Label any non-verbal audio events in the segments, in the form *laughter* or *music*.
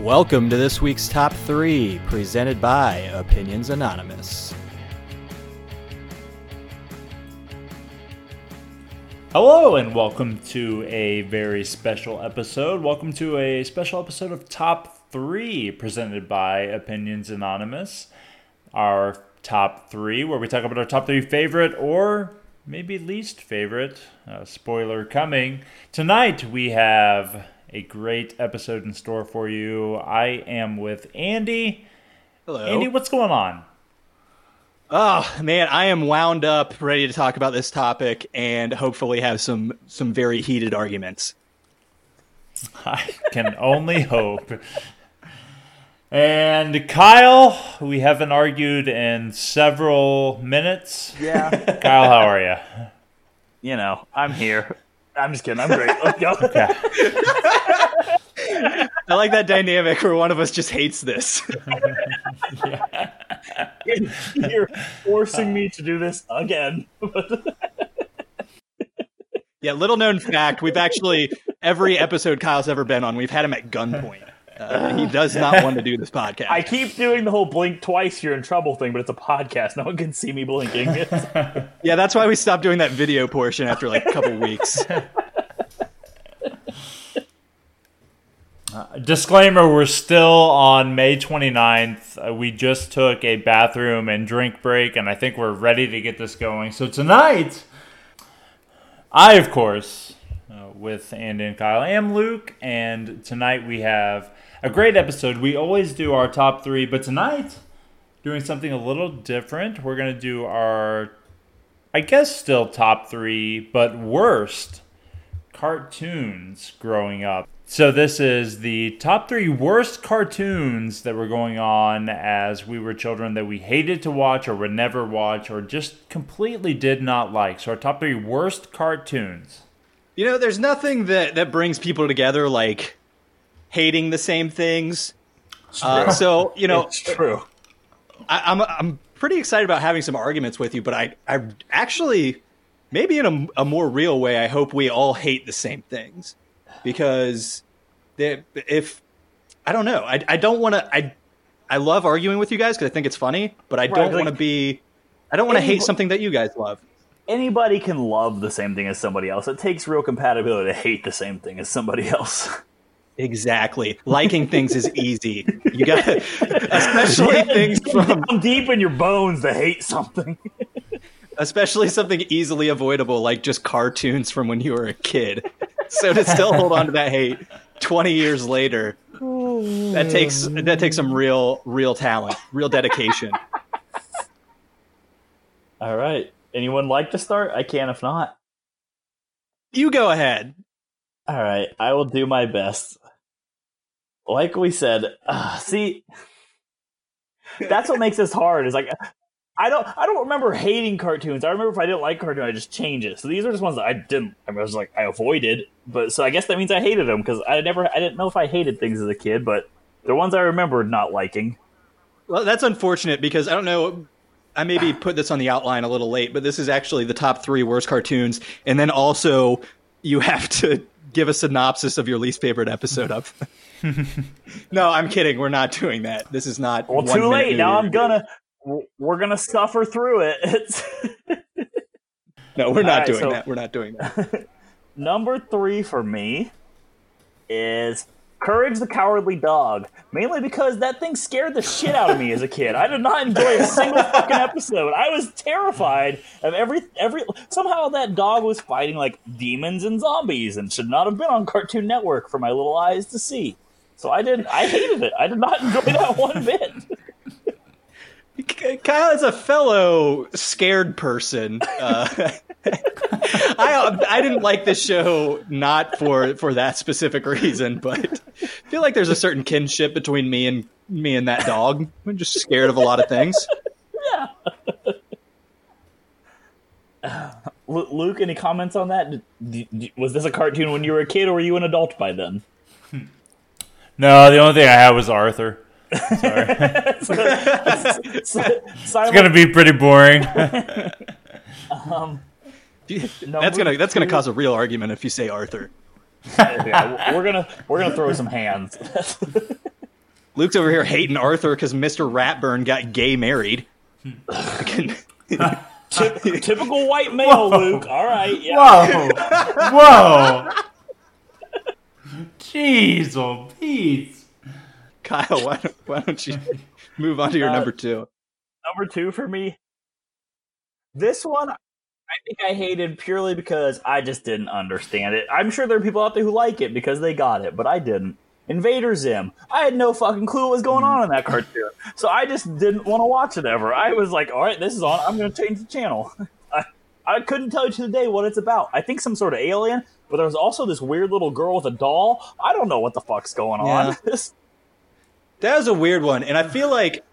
Welcome to this week's Top 3, presented by Opinions Anonymous. Hello, and welcome to a very special episode. Welcome to a special episode of Top 3, presented by Opinions Anonymous. Our top three, where we talk about our top three favorite or maybe least favorite. Uh, spoiler coming. Tonight we have a great episode in store for you. I am with Andy. Hello. Andy, what's going on? Oh man, I am wound up, ready to talk about this topic, and hopefully have some some very heated arguments. *laughs* I can only hope. And Kyle, we haven't argued in several minutes. Yeah. *laughs* Kyle, how are you? You know, I'm here. I'm just kidding. I'm great. Let's *laughs* go. Okay. I like that dynamic where one of us just hates this. *laughs* You're forcing me to do this again. yeah, little known fact, we've actually every episode Kyle's ever been on, we've had him at gunpoint. Uh, he does not want to do this *laughs* podcast. I keep doing the whole blink twice, you're in trouble thing, but it's a podcast. No one can see me blinking. *laughs* yeah, that's why we stopped doing that video portion after like a couple weeks. *laughs* Uh, disclaimer we're still on May 29th. Uh, we just took a bathroom and drink break, and I think we're ready to get this going. So, tonight, I, of course, uh, with Andy and Kyle, am Luke, and tonight we have a great episode. We always do our top three, but tonight, doing something a little different. We're going to do our, I guess, still top three, but worst cartoons growing up. So this is the top three worst cartoons that were going on as we were children that we hated to watch or would never watch or just completely did not like. So our top three worst cartoons. You know, there's nothing that that brings people together like hating the same things. Uh, so you know, it's true. I, I'm I'm pretty excited about having some arguments with you, but I I actually maybe in a, a more real way, I hope we all hate the same things because they, if I don't know, I, I don't want to. I I love arguing with you guys because I think it's funny, but I don't like- want to be. I don't want to hate something that you guys love. Anybody can love the same thing as somebody else. It takes real compatibility to hate the same thing as somebody else. *laughs* Exactly, liking things is easy. You got, to, especially things from, deep in your bones to hate something. especially something easily avoidable like just cartoons from when you were a kid. So to still hold on to that hate 20 years later, that takes that takes some real real talent, real dedication. All right. Anyone like to start? I can if not. You go ahead. All right, I will do my best. Like we said, uh, see, that's what makes this hard. Is like I don't, I don't remember hating cartoons. I remember if I didn't like cartoon, I just change it. So these are just ones that I didn't. I was like, I avoided. But so I guess that means I hated them because I never, I didn't know if I hated things as a kid. But they're ones I remember not liking. Well, that's unfortunate because I don't know. I maybe put this on the outline a little late, but this is actually the top three worst cartoons, and then also you have to give a synopsis of your least favorite episode of. *laughs* no, I'm kidding. We're not doing that. This is not. Well, too late. Now I'm gonna, we're gonna suffer through it. It's *laughs* No, we're not Alright, doing so- that. We're not doing that. *laughs* Number three for me is Courage the Cowardly Dog. Mainly because that thing scared the shit out of me as a kid. I did not enjoy a single fucking episode. I was terrified of every every somehow that dog was fighting like demons and zombies and should not have been on Cartoon Network for my little eyes to see. So I didn't I hated it. I did not *laughs* enjoy that one bit. Kyle is a fellow scared person. Uh, *laughs* I I didn't like this show not for for that specific reason, but I feel like there's a certain kinship between me and me and that dog. I'm just scared of a lot of things. Lu- Luke, any comments on that? Did- did- was this a cartoon when you were a kid, or were you an adult by then? No, the only thing I had was Arthur. Sorry. *laughs* it's It's gonna be pretty boring. *laughs* Um, that's gonna that's gonna cause a real argument if you say Arthur. yeah, we're gonna we're gonna throw some hands. *laughs* Luke's over here hating Arthur because Mr. Ratburn got gay married. Fucking- Typ- typical white male, Luke. All right, yeah. Whoa! Whoa! Jeez, oh Pete. Kyle, why don't, why don't you move on to your Uh, number two? Number two for me. This one, I think I hated purely because I just didn't understand it. I'm sure there are people out there who like it because they got it, but I didn't. Invader Zim. I had no fucking clue what was going on in that cartoon. So I just didn't want to watch it ever. I was like, all right, this is on. I'm going to change the channel. *laughs* I, I couldn't tell you to the day what it's about. I think some sort of alien, but there was also this weird little girl with a doll. I don't know what the fuck's going on. Yeah. *laughs* This- That was a weird one, and I feel like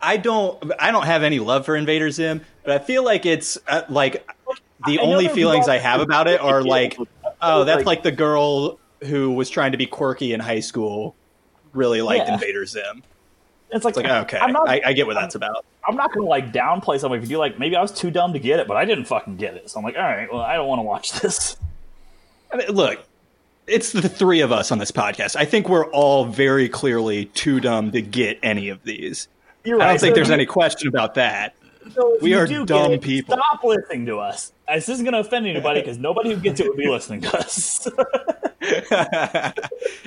I don't I don't have any love for Invader Zim, but I feel like it's uh, like the I only feelings I have about it are like, oh, that's Like- the girl who was trying to be quirky in high school, really liked Yeah. Invader Zim. it's like, It's like okay, I'm not, I, I get what that's about. I'm not gonna like downplay something if you do like maybe I was too dumb to get it, but I didn't fucking get it. So I'm like, all right, well, I don't want to watch this. I mean, look, it's the three of us on this podcast. I think we're all very clearly too dumb to get any of these. You're I don't think So there's you- any question about that. so we are dumb it, people. Stop listening to us. This isn't gonna offend anybody because nobody who gets it would be listening to us. *laughs* and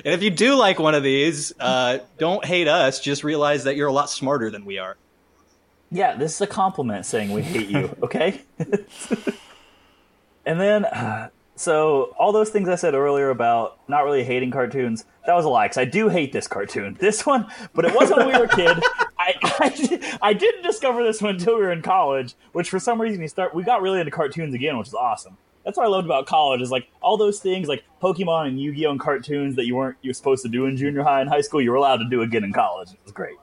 if you do like one of these, uh, don't hate us. Just realize that you're a lot smarter than we are. yeah, this is a compliment saying we hate you. Okay. *laughs* and then, uh, so all those things I said earlier about not really hating cartoons, that was a lie. Because I do hate this cartoon, *laughs* this one, but it wasn't when we were a kid. *laughs* I, I, I didn't discover this one until we were in college, which for some reason we start we got really into cartoons again, which is awesome. That's what I loved about college is like all those things like Pokemon and Yu-Gi-Oh and cartoons that you weren't you were supposed to do in junior high and high school, you were allowed to do again in college. It was great.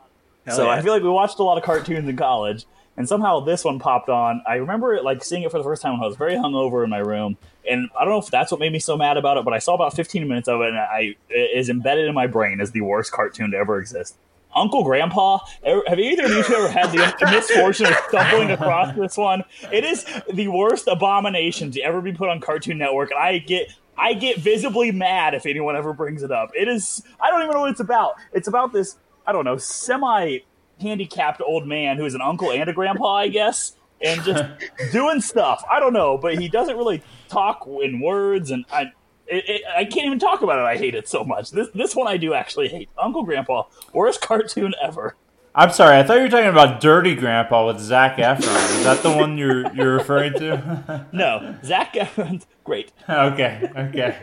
Hell so yeah. I feel like we watched a lot of cartoons in college, and somehow this one popped on. I remember it, like seeing it for the first time when I was very hungover in my room, and I don't know if that's what made me so mad about it, but I saw about 15 minutes of it, and I it is embedded in my brain as the worst cartoon to ever exist. Uncle Grandpa, have either of you ever had the *laughs* misfortune of stumbling across this one? It is the worst abomination to ever be put on Cartoon Network, and I get I get visibly mad if anyone ever brings it up. It is I don't even know what it's about. It's about this I don't know semi handicapped old man who is an uncle and a grandpa, I guess, and just *laughs* doing stuff. I don't know, but he doesn't really talk in words, and I. It, it, I can't even talk about it. I hate it so much. This this one I do actually hate. Uncle Grandpa, worst *laughs* cartoon ever. I'm sorry, I thought you were talking about Dirty Grandpa with Zac Efron. Is that the one you're you're referring to? *laughs* No, Zac Efron's great. okay, okay.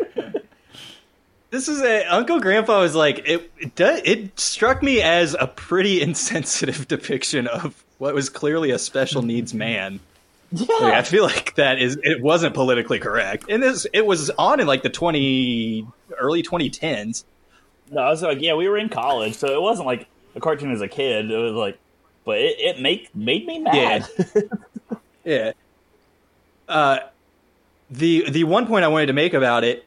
This is a Uncle Grandpa was like it. It, does, it struck me as a pretty *laughs* insensitive depiction of what was clearly a special needs man. Yeah, Like, I feel like that is it wasn't politically correct, and this it was on in like the twenty early twenty tens. no, I was like, yeah, we were in college, so it wasn't like a cartoon as a kid. It was like, but it, it make made me mad. Yeah. *laughs* Uh, the the one point I wanted to make about it,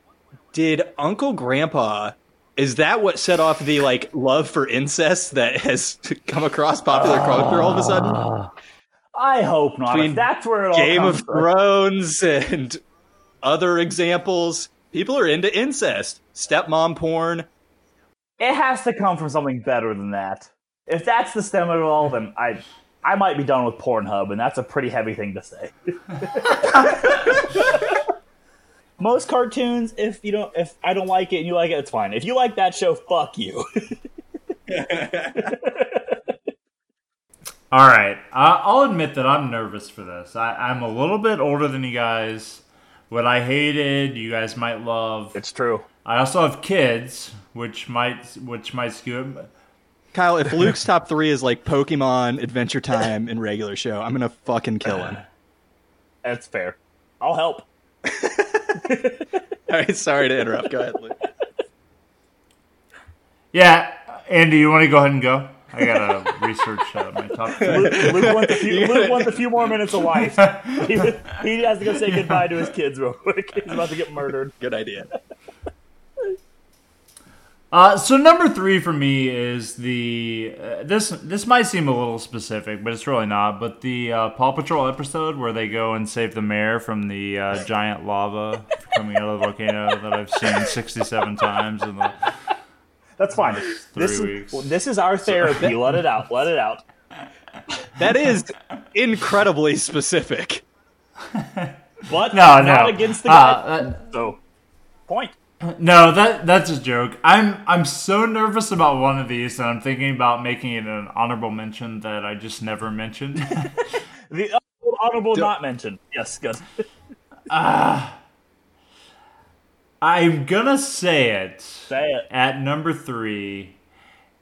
did Uncle Grandpa is that what set off the like love for incest that has come across popular culture all of a sudden? Ah. I hope not. Between If that's where it all Game comes of from. Thrones and other examples. People are into incest, stepmom porn. It has to come from something better than that. If that's the stem of it all, then I I might be done with Pornhub, and that's a pretty heavy thing to say. *laughs* Most cartoons, if you don't, if I don't like it and you like it, it's fine. If you like that show, fuck you. *laughs* All right, I- I'll admit that I'm nervous for this. I- I'm a little bit older than you guys. What I hated, you guys might love. it's true. I also have kids, which might which might skew it. Kyle, if Luke's top three is like Pokemon, Adventure Time, and regular show, I'm gonna fucking kill him. *laughs* That's fair. I'll help. *laughs* All right, sorry to interrupt. Go ahead, Luke. Yeah, Andy, you want to go ahead and go? I gotta *laughs* research uh, my top three. Luke, Luke, wants a few, Luke wants a few more minutes of life. *laughs* He, he has to go say goodbye to his kids real quick. He's about to get murdered. Good idea. Uh, so number three for me is the uh, this this might seem a little specific, but it's really not. But the uh, Paw Patrol episode where they go and save the mayor from the uh, giant lava coming out of the volcano that I've seen sixty seven *laughs* times in the That's fine. This weeks. is this is our therapy. *laughs* Let it out. Let it out. That is incredibly specific. *laughs* But No, not no. against the Uh, guy. so point. No, that that's a joke. I'm I'm so nervous about one of these that I'm thinking about making it an honorable mention that I just never mentioned. *laughs* The honorable, honorable not mentioned. Yes, good. I'm gonna say it Say it. at number three,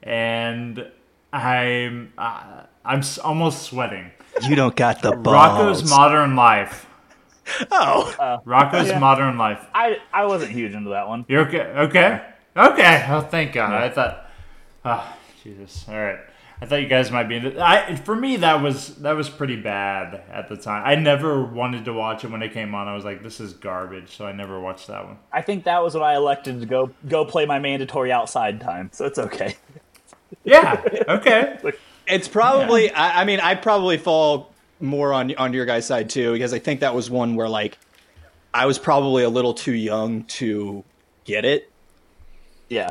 and I'm uh, I'm almost sweating. You don't got the balls. Rocko's Modern Life. *laughs* oh, uh, Rocko's Yeah. Modern Life. I I wasn't huge into that one. You're okay? Okay. Okay. Oh, thank God. I thought. Oh, Jesus. All right. I thought you guys might be into. I for me that was that was pretty bad at the time. I never wanted to watch it when it came on. I was like, this is garbage. So I never watched that one. I think that was when I elected to go go play my mandatory outside time. So it's okay. Yeah. Okay. *laughs* it's probably. I, I mean, I probably fall more on on your guys' side too because I think that was one where like I was probably a little too young to get it Yeah.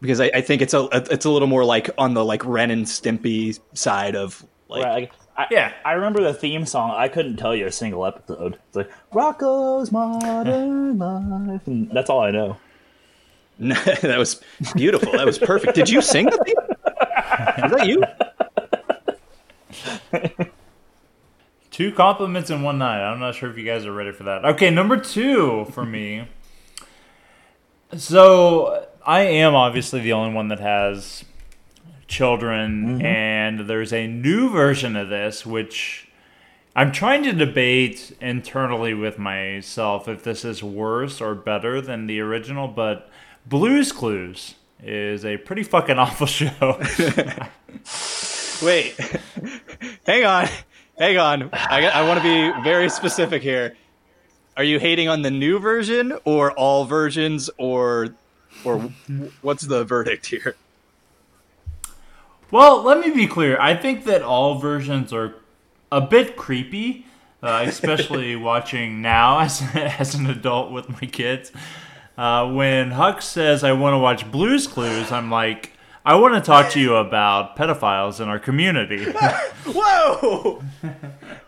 because I, I think it's a it's a little more like on the like Ren and Stimpy side of like Right. Like, I, Yeah. I remember the theme song. I couldn't tell you a single episode. It's like Rocko's Modern *laughs* Life, and that's all I know. *laughs* that was beautiful. That was perfect. Did you sing the theme? *laughs* Was that you? Two compliments in one night. I'm not sure if you guys are ready for that. Okay, number two for me. So I am obviously the only one that has children, mm-hmm. and there's a new version of this which I'm trying to debate internally with myself if this is worse or better than the original, but Blue's Clues is a pretty fucking *laughs* awful show. *laughs* Wait, *laughs* hang on, hang on. I, I want to be very specific here. Are you hating on the new version or all versions, or or what's the verdict here? Well, let me be clear. I think that all versions are a bit creepy, uh, especially *laughs* watching now as, as an adult with my kids. Uh, when Huck says, I want to watch Blue's Clues, I'm like, I want to talk to you about pedophiles in our community. *laughs* Whoa!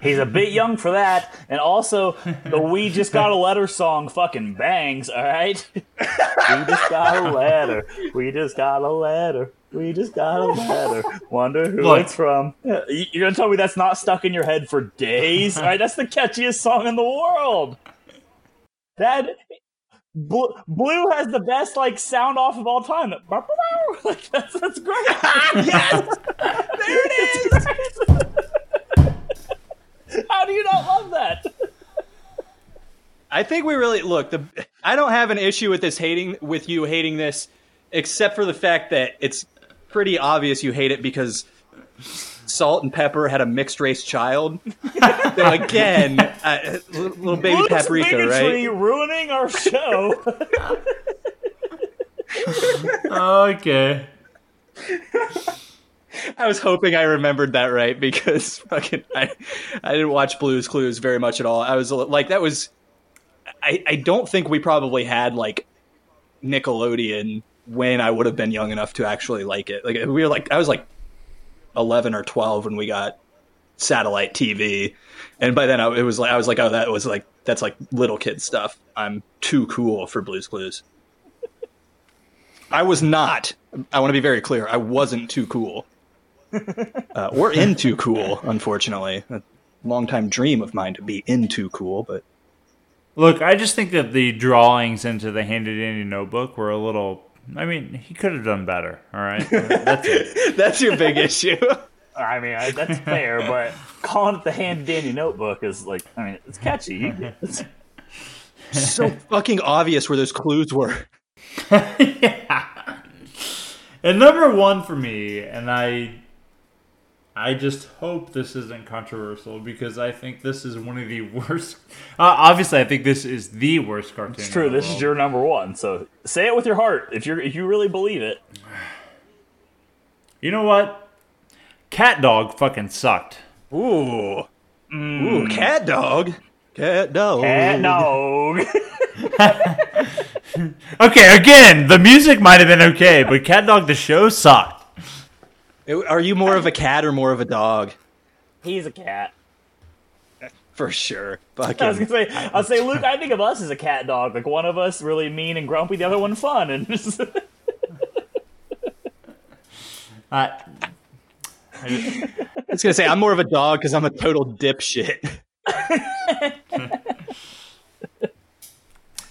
He's a bit young for that, and also the "We Just Got a Letter" song fucking bangs. All right, we just got a letter. We just got a letter. We just got a letter. Wonder who Look. it's from. Uh, you- You're gonna tell me that's not stuck in your head for days? All right, that's the catchiest song in the world. That Blue, Blue has the best like sound off of all time. *laughs* Like, that's that's great. *laughs* yes, there it is. *laughs* How do you not love that? I think we really look. The I don't have an issue with this hating with you hating this, except for the fact that it's pretty obvious you hate it because Salt and Pepper had a mixed race child. *laughs* so again, uh, little baby Luke's paprika, bigotry right? ruining our show. *laughs* okay. I was hoping I remembered that right because fucking I, I didn't watch Blue's Clues very much at all. I was like that was I I don't think we probably had like Nickelodeon when I would have been young enough to actually like it. Like we were like I was like 11 or 12 when we got satellite TV. And by then I, it was like I was like oh that was like that's like little kid stuff. I'm too cool for Blue's Clues. I was not. I want to be very clear. I wasn't too cool. *laughs* Uh, or into cool, unfortunately. A long-time dream of mine to be into cool, but Look, I just think that the drawings into the Handy Dandy notebook were a little. I mean, he could have done better, all right? *laughs* That's it. that's your big issue. *laughs* I mean, I, that's fair, but calling it the handy dandy notebook is like, I mean, it's catchy. It's- *laughs* so fucking obvious where those clues were. And number one for me, and I, I just hope this isn't controversial because I think this is one of the *laughs* worst. Uh, obviously, I think this is the worst cartoon. it's true. in the This is your number one, so say it with your heart if you if you really believe it. You know what? CatDog fucking sucked. Ooh. Ooh, cat dog. Cat dog. And no, *laughs* *laughs* Okay, again, the music might have been okay, but CatDog the show sucked. Are you more of a cat or more of a dog? He's a cat. For sure. *laughs* I was gonna say, I'll say, Luke. I think of us as a cat dog. Like one of us really mean and grumpy, the other one fun, and *laughs* just uh, I, I was gonna say I'm more of a dog because I'm a total dipshit. *laughs*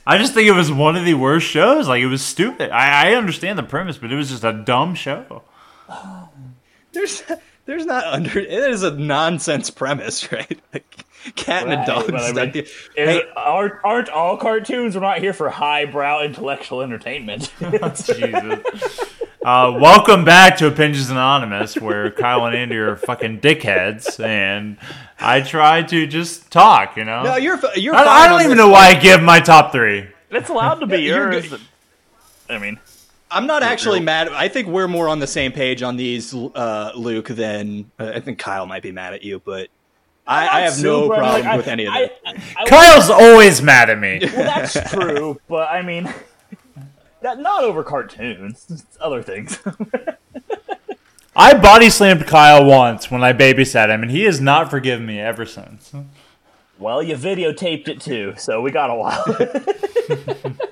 I just think it was one of the worst shows. Like it was stupid. I, I understand the premise, but it was just a dumb show. *sighs* *sighs* *sighs* There's there's not under it is a nonsense premise, *laughs* right? Like cat and a dog. but I mean, is Hey, aren't, aren't all cartoons? We're not here for highbrow intellectual entertainment. *laughs* Jesus. Uh, welcome back to Opinions Anonymous, where Kyle and Andy are fucking dickheads, and I try to just talk. You know, no, you're you're. I, fine I don't even know why I give my top three. it's allowed to be *laughs* You're yours. good. I mean, I'm not actually mad. I think we're more on the same page on these, uh, Luke. Than uh, I think Kyle might be mad at you, but I, I have no super- problem like, I- with any of I- that. I- I- Kyle's always mad at me. well, that's *laughs* true, but I mean, that not over cartoons, it's other things. I body slammed Kyle once when I babysat him, and he has not forgiven me ever since. Well, you videotaped it too, so we got a while. *laughs*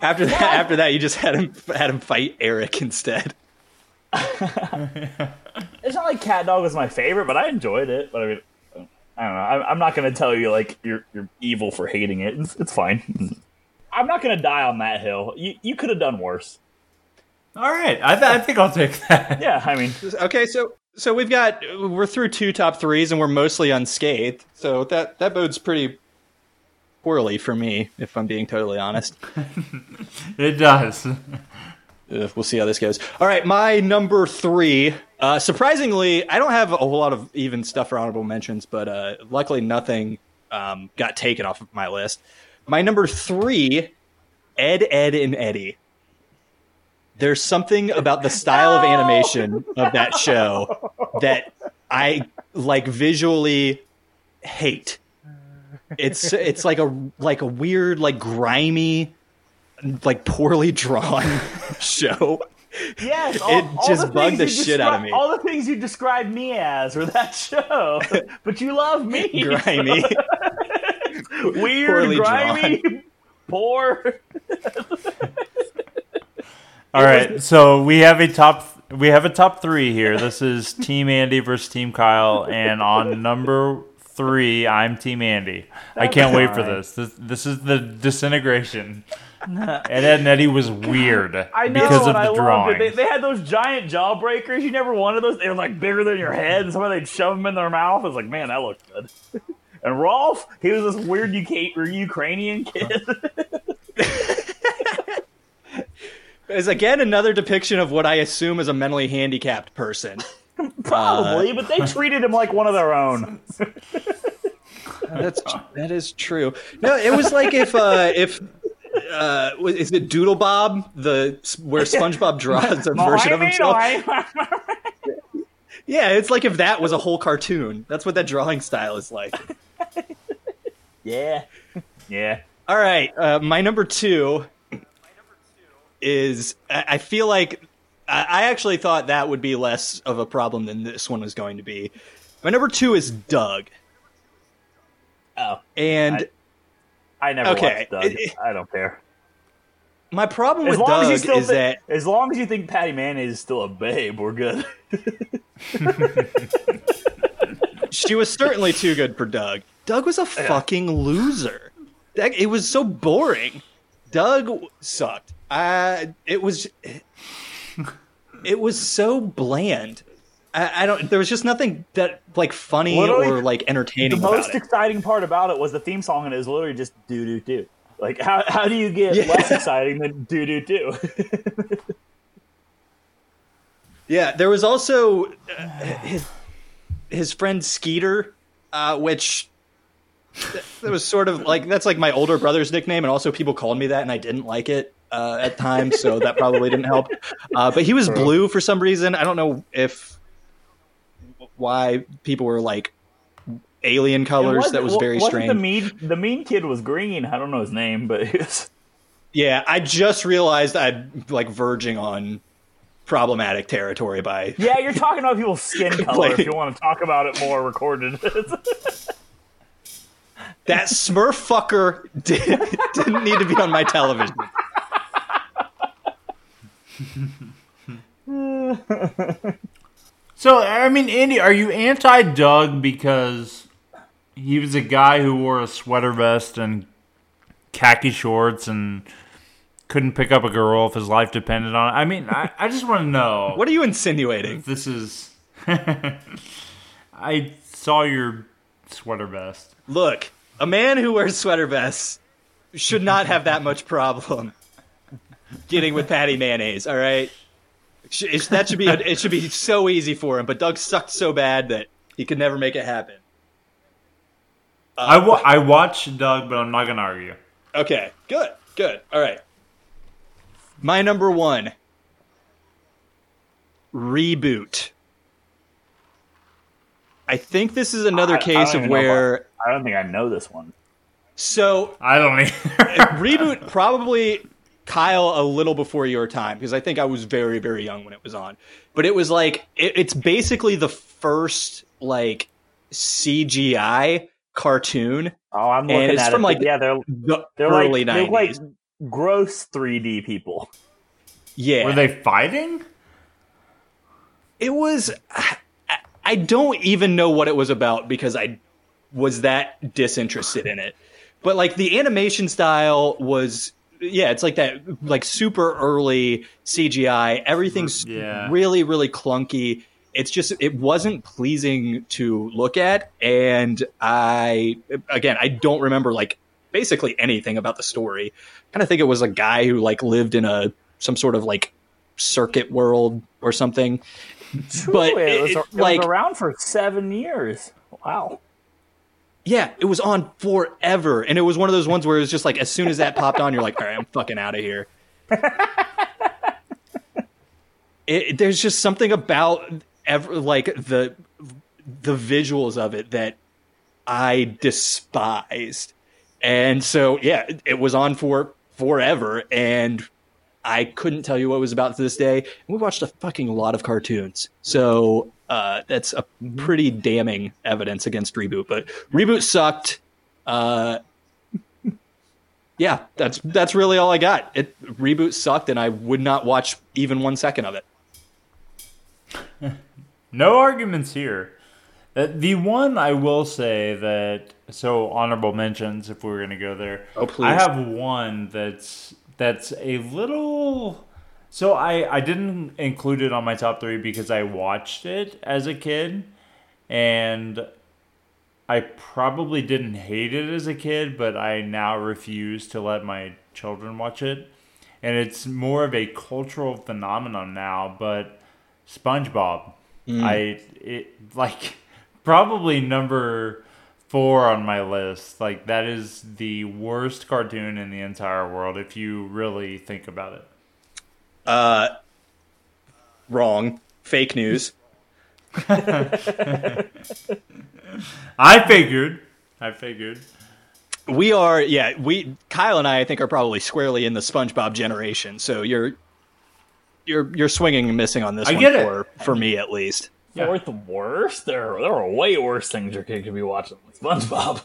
After that, after that, you just had him had him fight Eric instead. *laughs* it's not like CatDog was my favorite, but I enjoyed it. But I mean, I don't know. I'm, I'm not going to tell you like you're you're evil for hating it. It's, it's fine. *laughs* I'm not going to die on that hill. You you could have done worse. All right, I, th- I think I'll take that. Yeah, I mean, Okay, so so we've got we're through two top threes, and we're mostly unscathed. So that that bodes pretty poorly for me, if I'm being totally honest. *laughs* It does. Uh, we'll see how this goes. All right, my number three. Uh, surprisingly, I don't have a whole lot of even stuff for honorable mentions, but uh, luckily nothing um, got taken off of my list. My number three, Ed, Ed, and Eddy. There's something about the style of *laughs* animation of that show *laughs* that I like visually hate. It's it's like a like a weird like grimy like poorly drawn *laughs* show. yes, all, It all just the bugged the you shit out of me. All the things you described me as were that show, *laughs* but you love me. Grimy. *laughs* weird, Poorly grimy, poor. All right, so we have a top we have a top three here. This is Team Andy versus Team Kyle, and on number three, I'm Team Andy. I oh can't wait for this. This this is the disintegration. And Ed and Eddy was weird I know, because of the I drawing. They, they had those giant jawbreakers. You never wanted those. They were like bigger than your head, and somebody they'd shove them in their mouth. It's like, man, that looked good. *laughs* And Rolf, he was this weird UK, Ukrainian kid. *laughs* is again another depiction of what I assume is a mentally handicapped person. *laughs* Probably, but they treated him like one of their own. *laughs* That's that is true. No, it was like if uh if uh is it DoodleBob the where *laughs* SpongeBob draws a version of himself? Yeah, it's like if that was a whole cartoon. That's what that drawing style is like. yeah, yeah. All right, uh, my number two is I I feel like I I actually thought that would be less of a problem than this one was going to be. My number two is Doug, Oh, and I never Okay, watched Doug. it- it- I don't care. my problem As with long as you Doug is that as long as you think Patty Mayonnaise is still a babe, we're good. *laughs* she was certainly too good for Doug. Doug was a fucking loser. That, it was so boring. Doug sucked. Uh, it was it was so bland. I, I don't. There was just nothing that like funny Literally, or like entertaining most about it. The most exciting part about it was the theme song, and it was literally just do do do. Like, how how do you get Yeah. less *laughs* exciting than do do do? *laughs* Yeah, there was also uh, his his friend Skeeter, uh, which that was sort of like that's like my older brother's nickname, and also people called me that, and I didn't like it uh, at times, so that probably didn't help. Uh, but he was blue for some reason. I don't know if why people were like alien colors. Wasn't- that was very strange. The mean the mean kid was green. I don't know his name, but he was. *laughs* Yeah, I just realized I'm like verging on problematic territory by *laughs* Yeah, you're talking about people's skin *laughs* color. if you want to talk about it more, recorded. that Smurf fucker did, didn't need to be on my television. *laughs* So, I mean, Andy, are you anti Doug because he was a guy who wore a sweater vest and khaki shorts and couldn't pick up a girl if his life depended on it? I mean, I, I just want to know. *laughs* What are you insinuating? this is. *laughs* I saw your sweater vest. Look, a man who wears sweater vests should not have that much problem getting with Patty mayonnaise. All right, that should be it. Should be so easy for him. But Doug sucked so bad that he could never make it happen. I, wa- I watched Doug, but I'm not going to argue. Okay, good, good. All right. My number one ReBoot. I think this is another I- I case don't of if I- where I don't think I know this one. so I don't either. ReBoot probably Kyle a little before your time because I think I was very very young when it was on. But it was like it, it's basically the first like CGI cartoon Oh, I'm And looking it's at from, it. like, yeah, they're the they're early like they're 90s. like gross 3D people. yeah. Were they fighting? it was I- I don't even know what it was about because I was that disinterested in it. But like the animation style was yeah, it's like that like super early CGI. Everything's Yeah. really really clunky. It's just it wasn't pleasing to look at and I again, I don't remember like basically anything about the story. Kind of think it was a guy who like lived in a some sort of like circuit world or something. But Ooh, it, was, it- it like- was around for seven years. Wow. Yeah, it was on forever, and it was one of those ones where it was just like as soon as that popped on, you're like, all right, I'm fucking out of here. *laughs* it, there's just something about ever like the the visuals of it that I despised, and so yeah, it, it was on for forever, and I couldn't tell you what it was about to this day. And we watched a fucking lot of cartoons, so uh, that's a pretty damning evidence against ReBoot. But ReBoot sucked. Uh, *laughs* yeah, that's that's really all I got. It ReBoot sucked, and I would not watch even one second of it. *laughs* No arguments here. Uh, The one I will say that so honorable mentions if we were going to go there. Oh, please. I have one that's that's a little. So I I didn't include it on my top three because I watched it as a kid, and I probably didn't hate it as a kid, but I now refuse to let my children watch it, and it's more of a cultural phenomenon now. But SpongeBob. Mm. I it like *laughs* probably number four on my list. Like that is the worst cartoon in the entire world if you really think about it. Uh, wrong. Fake news. *laughs* I figured. I figured. We are, yeah. We Kyle and I, I think, are probably squarely in the SpongeBob generation. So you're you're you're swinging and missing on this I one get it. for for me at least. Yeah. Fourth worst? There, there are way worse things your kid could be watching than SpongeBob.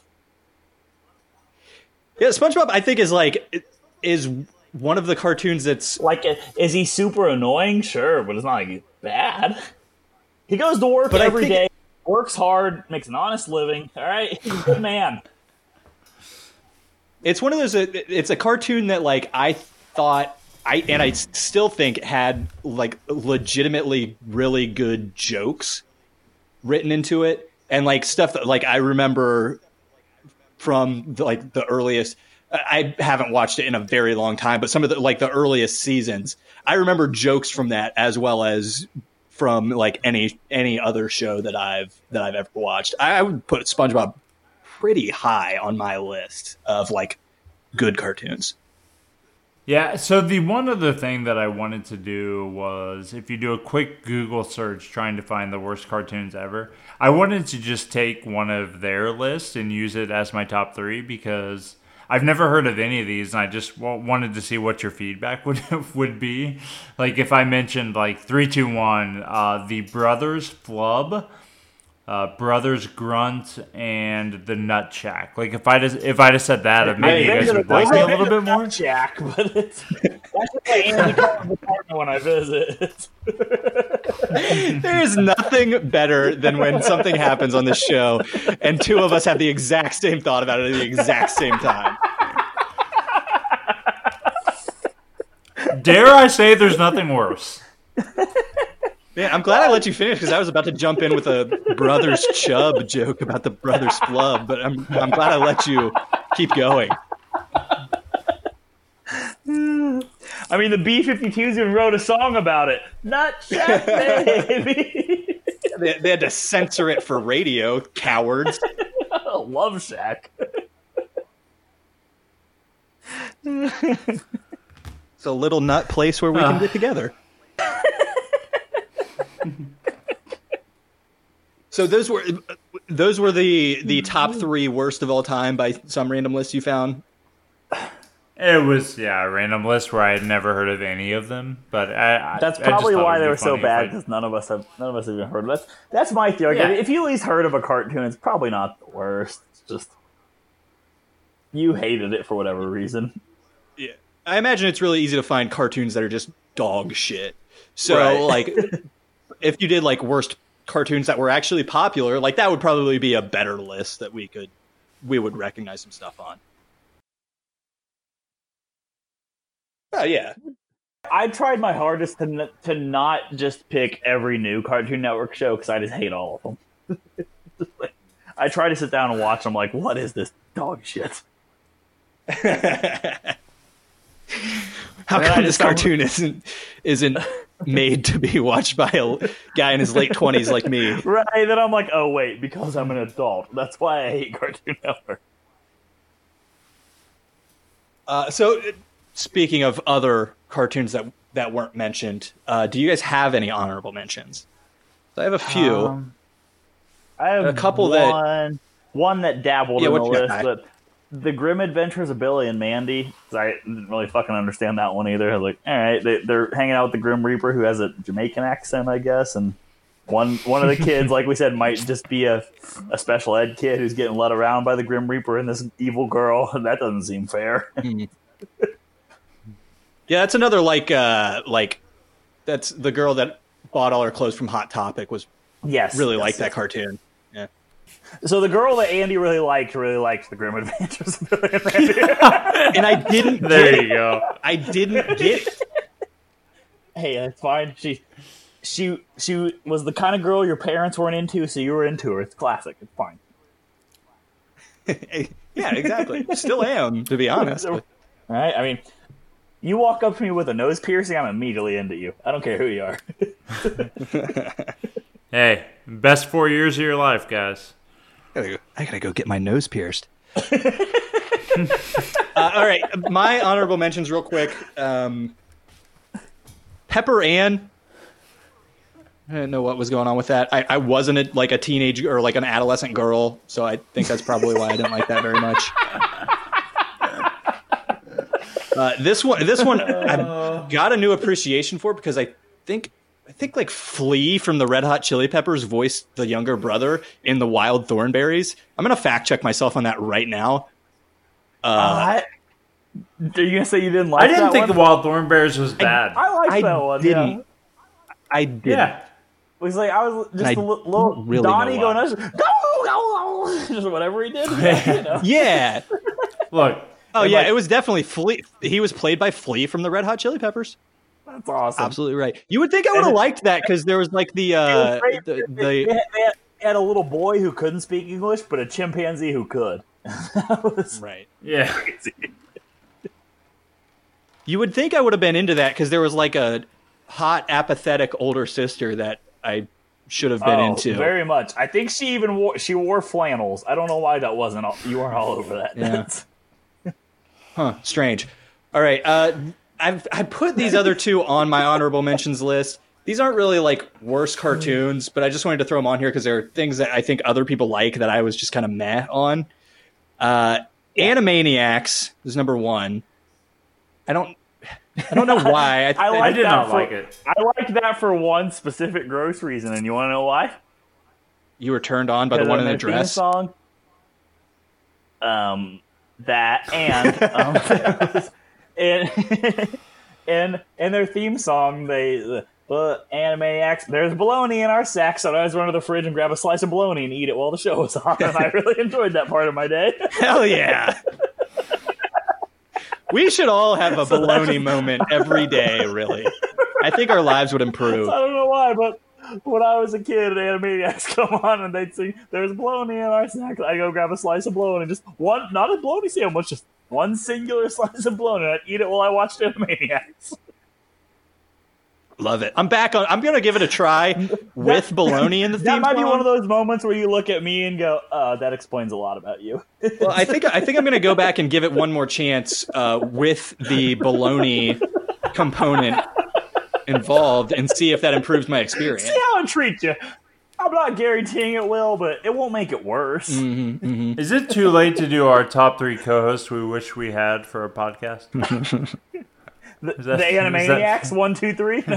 Yeah, SpongeBob, I think is like is one of the cartoons that's Like, is he super annoying? Sure, but it's not like he's bad. He goes to work But every think- day, works hard, makes an honest living. All right, he's a good man. it's one of those it's a cartoon that like i thought i and I still think had like legitimately really good jokes written into it and like stuff that like i remember from the, like the earliest I haven't watched it in a very long time, but some of the like the earliest seasons, I remember jokes from that as well as from like any any other show that I've that I've ever watched. I, I would put SpongeBob pretty high on my list of like good cartoons. Yeah, so the one other thing that I wanted to do was if you do a quick Google search trying to find the worst cartoons ever, I wanted to just take one of their lists and use it as my top three because I've never heard of any of these, and I just w- wanted to see what your feedback *laughs* would would be. Like if I mentioned like three, two, one, uh, the Brothers Flub, uh, Brothers Grunt, and the Nut Shack. Like if I just if I just said that, maybe you guys would like me a little bit more. Jack, but it's that's what I Andy calls the partner when I visit. *laughs* There is nothing better than when something happens on the show and two of us have the exact same thought about it at the exact same time. Dare I say there's nothing worse? Man, I'm glad I let you finish because I was about to jump in with a brothers chub joke about the brothers flub, but I'm I'm glad I let you keep going. I mean, the B-52s even wrote a song about it. Nut Shack, *laughs* baby. They, they had to censor it for radio, cowards. *laughs* Love Shack. It's a little nut place where we can uh. get together. so those were those were the the top three worst of all time by some random list you found. It was yeah a random list where I had never heard of any of them, but I, I That's I probably thought it why they were so bad because none of us have none of us have even heard of it. That's, that's my theory. Yeah. If you at least heard of a cartoon, it's probably not the worst. It's just you hated it for whatever reason. Yeah. I imagine it's really easy to find cartoons that are just dog shit. So Right. *laughs* like *laughs* if you did like worst cartoons that were actually popular, like that would probably be a better list that we could we would recognize some stuff on. Oh yeah. I tried my hardest to n- to not just pick every new Cartoon Network show because I just hate all of them. Like- *laughs* I try to sit down and watch. them like, what is this dog shit? *laughs* How And come this just don't- cartoon isn't isn't made to be watched by a guy in his late *laughs* twenties like me? Right? Then I'm like, oh wait, because I'm an adult. That's why I hate Cartoon Network. Uh, so, speaking of other cartoons that that weren't mentioned, uh, do you guys have any honorable mentions? So I have a few. Um, I have A couple one, that- one that dabbled Yeah, in the list, got? but the Grim Adventures of Billy and Mandy. I didn't really fucking understand that one either. I was like, all right, they, they're hanging out with the Grim Reaper who has a Jamaican accent, I guess, and one one of the kids, like we said, might just be a a special ed kid who's getting led around by the Grim Reaper and this evil girl. *laughs* That doesn't seem fair. *laughs* Yeah, that's another like uh, like that's the girl that bought all her clothes from Hot Topic was yes, really yes, like that yes. cartoon. Yeah. So the girl that Andy really liked really liked the Grim Adventures of Billy and Mandy. And I didn't *laughs* There it. you go. I didn't get it. hey, that's fine. She, she, she was the kind of girl your parents weren't into, so you were into her. It's classic. It's fine. *laughs* yeah, exactly. Still am, to be honest. but- All right. I mean, you walk up to me with a nose piercing, I'm immediately into you. I don't care who you are. *laughs* *laughs* Hey, best four years of your life, guys. I gotta go, I gotta go get my nose pierced. *laughs* uh, all right, my honorable mentions, real quick. Um, Pepper Ann. I didn't know what was going on with that. I, I wasn't a, like a teenage or like an adolescent girl, so I think that's probably why I didn't like that very much. Uh, this one, this one, I've *laughs* got a new appreciation for because I think I think like Flea from the Red Hot Chili Peppers voiced the younger brother in the Wild Thornberrys. I'm gonna fact check myself on that right now. Uh, Are you gonna say you didn't like? I didn't that think one? the Wild Thornberrys was bad. I liked I that one. didn't. Yeah. I did. yeah. It was like I was just I a little don't really Donnie going, why. "Go, go, go!" *laughs* just whatever he did. Yeah, you know. *laughs* Yeah. Look, Oh And, yeah, like- it was definitely Flea. He was played by Flea from the Red Hot Chili Peppers. That's awesome. Absolutely right. You would think I would have liked that because there was like the uh, Great. the, they, the they had, they had- they had a little boy who couldn't speak English, but a chimpanzee who could. *laughs* that was right. yeah. crazy. *laughs* You would think I would have been into that because there was like a hot, apathetic older sister that I should have been Oh, into. very much. I think she even wore she wore flannels. I don't know why that wasn't. All, you weren't all over that. Yeah. *laughs* Huh, strange. All right, uh, I've I put these other two on my honorable mentions list. These aren't really like worst cartoons, but I just wanted to throw them on here because there are things that I think other people like that I was just kind of meh on. Uh, Animaniacs is number one. I don't. I don't know *laughs* why. I, I I like did that not for- like it. I liked that for one specific gross reason, and you want to know why? you were turned on by the one in the dress. song. Um, that and um, *laughs* and and and their theme song, they the but Animaniacs. There's bologna in our sack, so I always run to the fridge and grab a slice of bologna and eat it while the show was on. And I really enjoyed that part of my day. *laughs* Hell yeah. we should all have a *laughs* baloney moment every day. Really, I think our lives would improve. I don't know why, but when I was a kid, Animaniacs *laughs* come on and they'd sing, "There's bologna in our snack." I go grab a slice of bologna, just one, not a bologna sandwich, just one singular *laughs* slice of bologna. I'd eat it while I watched Animaniacs. Love it. I'm back on. I'm gonna give it a try *laughs* with bologna in the theme That might be one of those moments where you look at me and go, uh, "That explains a lot about you." Well, I think I think I'm gonna go back and give it one more chance uh, with the bologna component involved and see if that improves my experience. See how it treats you. I'm not guaranteeing it will, but it won't make it worse. Mm-hmm, mm-hmm. Is it too late to do our top three co-hosts we wish we had for a podcast? *laughs* The, Is that- the is that- Animaniacs, one, two, three. *laughs*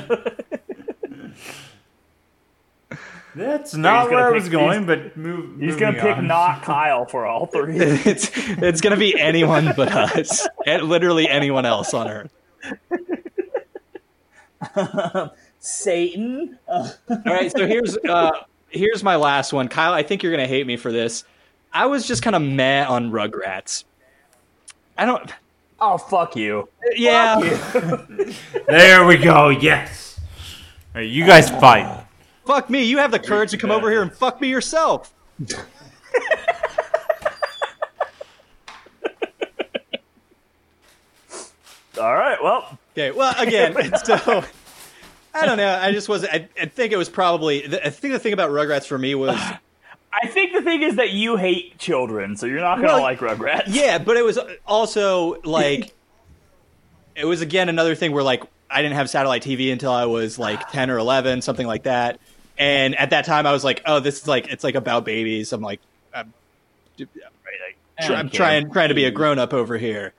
That's not gonna where I pick- was going, but move. He's gonna pick on. not Kyle for all three. *laughs* It's it's gonna be anyone but us, and literally anyone else on earth. *laughs* Satan. Uh, All right, so here's *laughs* uh, here's my last one, Kyle. I think you're gonna hate me for this. I was just kind of meh on Rugrats. I don't. oh fuck you. Yeah, *laughs* There we go. Yes. All right, you guys fight. fuck me. You have the courage to come over here and fuck me yourself. All right. Well, Okay. Well, again, *laughs* so I don't know. I just wasn't. I, I think it was probably. I think the thing about Rugrats for me was *sighs* I think the thing is that you hate children, so you're not gonna Well, like Rugrats. Yeah, but it was also *laughs* like it was again another thing where like I didn't have satellite TV until I was like *sighs* 10 or 11, something like that. And at that time I was like, oh, this is like it's like about babies. I'm like I'm, I'm trying trying to be a grown up over here.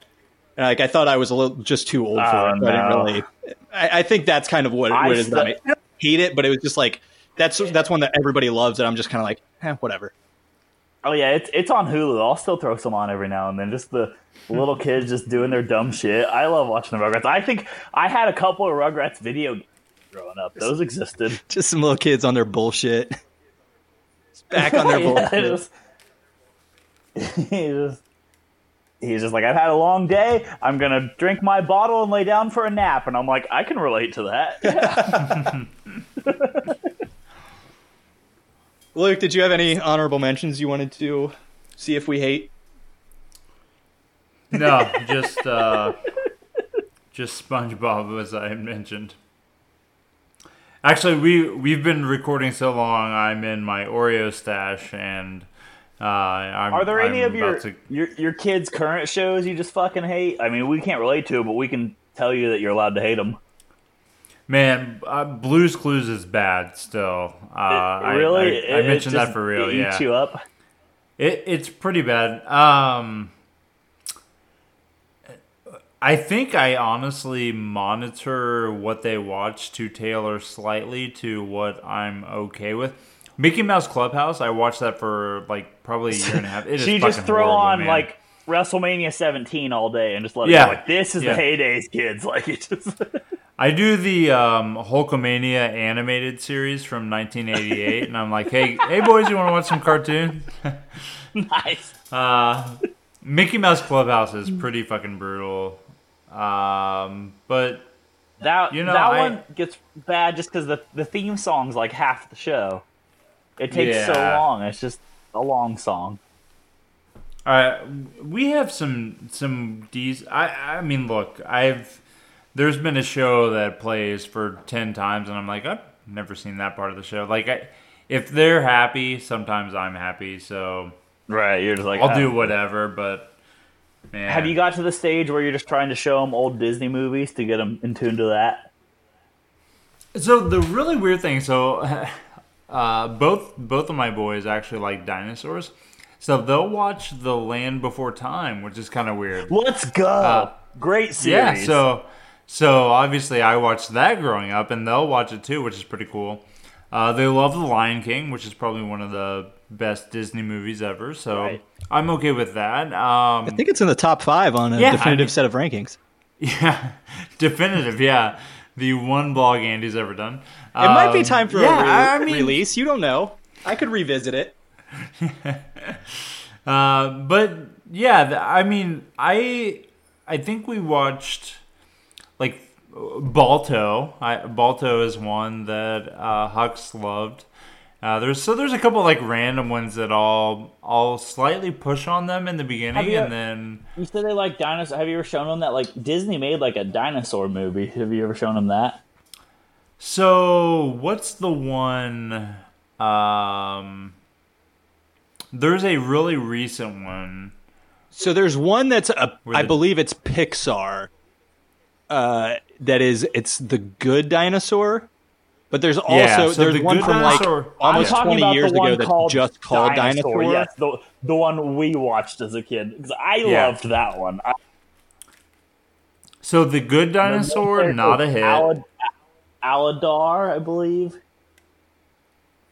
And like I thought I was a little just too old for Oh, it. So I didn't really I, I think that's kind of what, what it is. I hate it, but it was just like that's that's one that everybody loves and I'm just kind of like, eh, whatever. Oh yeah, it's it's on Hulu. I'll still throw some on every now and then. Just the little kids just doing their dumb shit. I love watching the Rugrats. I think I had a couple of Rugrats video games growing up. Those existed. *laughs* Just some little kids on their bullshit. Just back on their *laughs* Yeah, bullshit. he just *laughs* he's just like I've had a long day. I'm gonna drink my bottle and lay down for a nap. And I'm like, I can relate to that. *laughs* Luke, did you have any honorable mentions you wanted to see if we hate? No, just uh, just SpongeBob, as I mentioned. Actually, we we've been recording so long. I'm in my Oreo stash, and uh, I'm, Are there any I'm of your, to- your your kids' current shows you just fucking hate? I mean, we can't relate to it, but we can tell you that you're allowed to hate them. Man, uh, Blue's Clues is bad still. Uh, I- really? I, I, It- it mentioned that for real. It yeah, eats you up. It, it's pretty bad. Um, I think I honestly monitor what they watch to tailor slightly to what I'm okay with. Mickey Mouse Clubhouse, I watched that for like probably a year and a half. It you *laughs* just throw horrible, on man. like WrestleMania 17 all day and just let Yeah. it go. Like this is Yeah. the heydays, kids. *laughs* Like it just *laughs* I do the um, Hulkamania animated series from 1988, and I'm like, hey, hey boys, you want to watch some cartoon? nice. Uh, Mickey Mouse Clubhouse is pretty fucking brutal. Um, but That You know, that I- one gets bad just because the the theme song's like half the show. It takes so long. It's just a long song. all right, we have some some D's. I I mean, look, I've there's been a show that plays for ten times, and I'm like, I've never seen that part of the show. Like, I, if they're happy, sometimes I'm happy, so Right. You're just like I'll "Ah." do whatever. But man, Have you got to the stage where you're just trying to show them old Disney movies to get them in tune to that? So the really weird thing, so *laughs* uh, both both of my boys actually like dinosaurs. So they'll watch The Land Before Time, which is kind of weird. Let's go. Uh, Great series. Yeah, so so obviously I watched that growing up, and they'll watch it too, which is pretty cool. Uh, they love The Lion King, which is probably one of the best Disney movies ever. So Right. I'm okay with that. Um, I think it's in the top five on a Yeah, I definitive mean- set of rankings. *laughs* yeah, definitive. Yeah, the one blog Andy's ever done. It might be time for yeah, a re- I mean- release. You don't know. I could revisit it. *laughs* Uh, but yeah, I mean, I I think we watched like Balto. I, Balto is one that uh, Hux loved. Uh, there's so there's a couple like random ones that I'll I'll slightly push on them in the beginning, you- and then You said they like dinosaurs. Have you ever shown them that? Like Disney made like a dinosaur movie. Have you ever shown them that? so what's the one? Um, there's a really recent one. So there's one that's a, Where I the- believe it's Pixar. Uh, that is, it's the Good Dinosaur. But there's also Yeah, so there's The one Good from Dinosaur- like almost I'm 20 years ago that's called just called Dinosaur. Yes, the the one we watched as a kid. 'Cause I Yeah. loved that one. I, So the good dinosaur, not a hit. Alad- Aladar, I believe.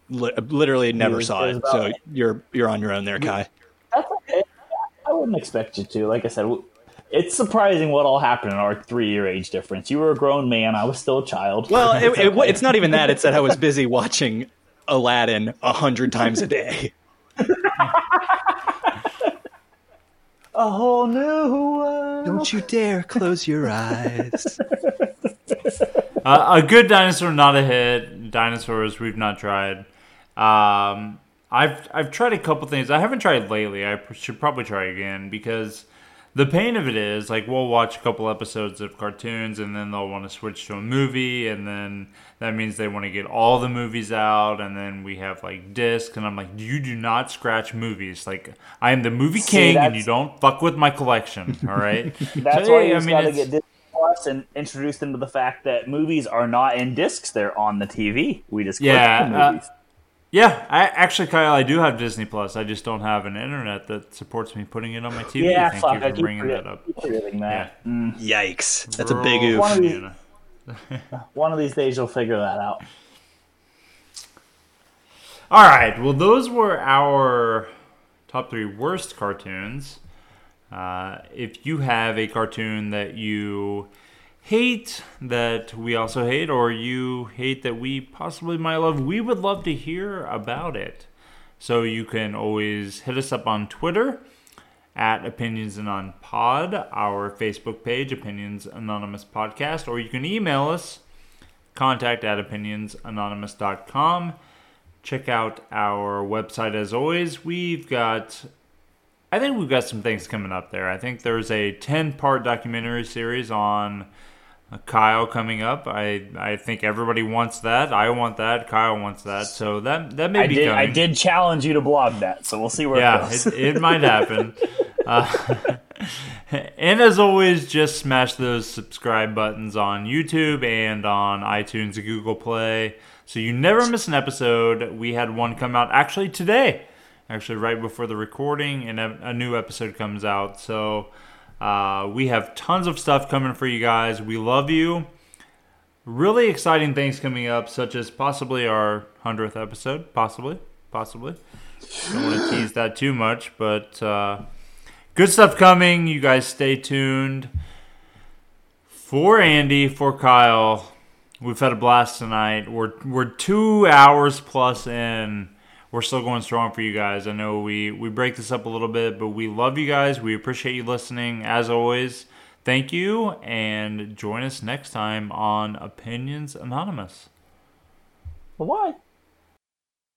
Li- literally never was- saw it was it, so you're you're on your own there, Kai. That's okay. I wouldn't expect you to. Like I said, w- it's surprising what all happened in our three-year age difference. You were a grown man. I was still a child. Well, it, it, it's not even that. It's that I was busy *laughs* watching Aladdin a hundred times a day. *laughs* a whole new world. Don't you dare close your eyes. *laughs* Uh, a good dinosaur, not a hit. Dinosaurs, we've not tried. Um, I've I've tried a couple things. I haven't tried lately. I should probably try again because the pain of it is like we'll watch a couple episodes of cartoons and then they'll want to switch to a movie and then that means they want to get all the movies out and then we have like discs and I'm like you do not scratch movies like I am the movie See, king and you don't fuck with my collection all right *laughs* That's So, why you I mean, got to get Disney Plus and introduce them to the fact that movies are not in discs; they're on the TV. We just Yeah, the uh, movies. Yeah, I actually, Kyle, I do have Disney Plus. I just don't have an internet that supports me putting it on my TV. yeah, Thank fuck, you for keep, bringing that up. keep forgetting that. Mm. Yikes! That's a big oof. One of these- One of these days, you'll figure that out. All right. Well, those were our top three worst cartoons. Uh, if you have a cartoon that you hate that we also hate, or you hate that we possibly might love, we would love to hear about it. So you can always hit us up on Twitter at Opinions Anon Pod, our Facebook page, Opinions Anonymous Podcast, or you can email us, contact at opinionsanonymous.com. Check out our website as always. We've got, I think we've got some things coming up there. I think there's a 10 part documentary series on Kyle coming up. I, I think everybody wants that. I want that. Kyle wants that. So that, that may I be did. coming. I did challenge you to blog that, so we'll see where it Yeah, goes. it, it might happen. *laughs* Uh, *laughs* and as always, just smash those subscribe buttons on YouTube and on iTunes and Google Play so you never miss an episode. We had one come out actually today, actually right before the recording, and a, a new episode comes out. So uh, we have tons of stuff coming for you guys. We love you. Really exciting things coming up, such as possibly our 100th episode. Possibly. Possibly. Don't want to *laughs* tease that too much, but uh, good stuff coming. You guys stay tuned. For Andy, for Kyle, we've had a blast tonight. We're we're two hours plus in. We're still going strong for you guys. I know we we break this up a little bit, but we love you guys. We appreciate you listening as always. Thank you, and join us next time on Opinions Anonymous. Why?